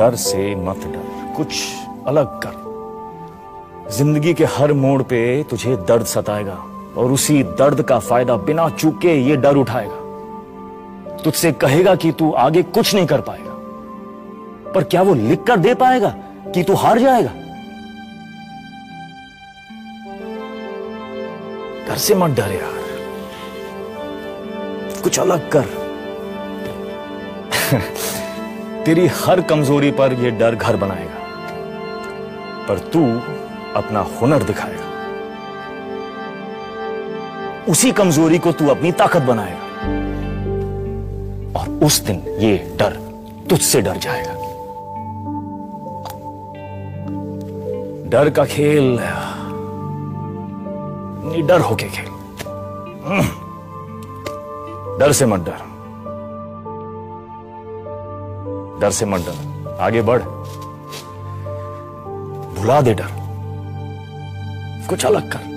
डर से मत डर। कुछ अलग कर। ज़िंदगी के हर मोड़ पे तुझे दर्द सताएगा और उसी दर्द का फ़ायदा बिना चूके ये डर उठाएगा। तुझसे कहेगा कि तू आगे कुछ नहीं कर पाएगा, पर क्या वो लिख कर दे पाएगा कि तू हार जाएगा? डर से मत डर यार। कुछ अलग कर। तेरी हर कमज़ोरी पर यह डर घर बनाएगा। पर तू अपना हुनर दिखाएगा। उसी कमज़ोरी को तू अपनी ताकत बनाएगा। और उस दिन ये डर तुझसे डर जाएगा। डर का खेल निडर होके खेल। डर से मत डर। डर से मत डर। आगे बढ़। भुला दे डर। कुछ अलग कर।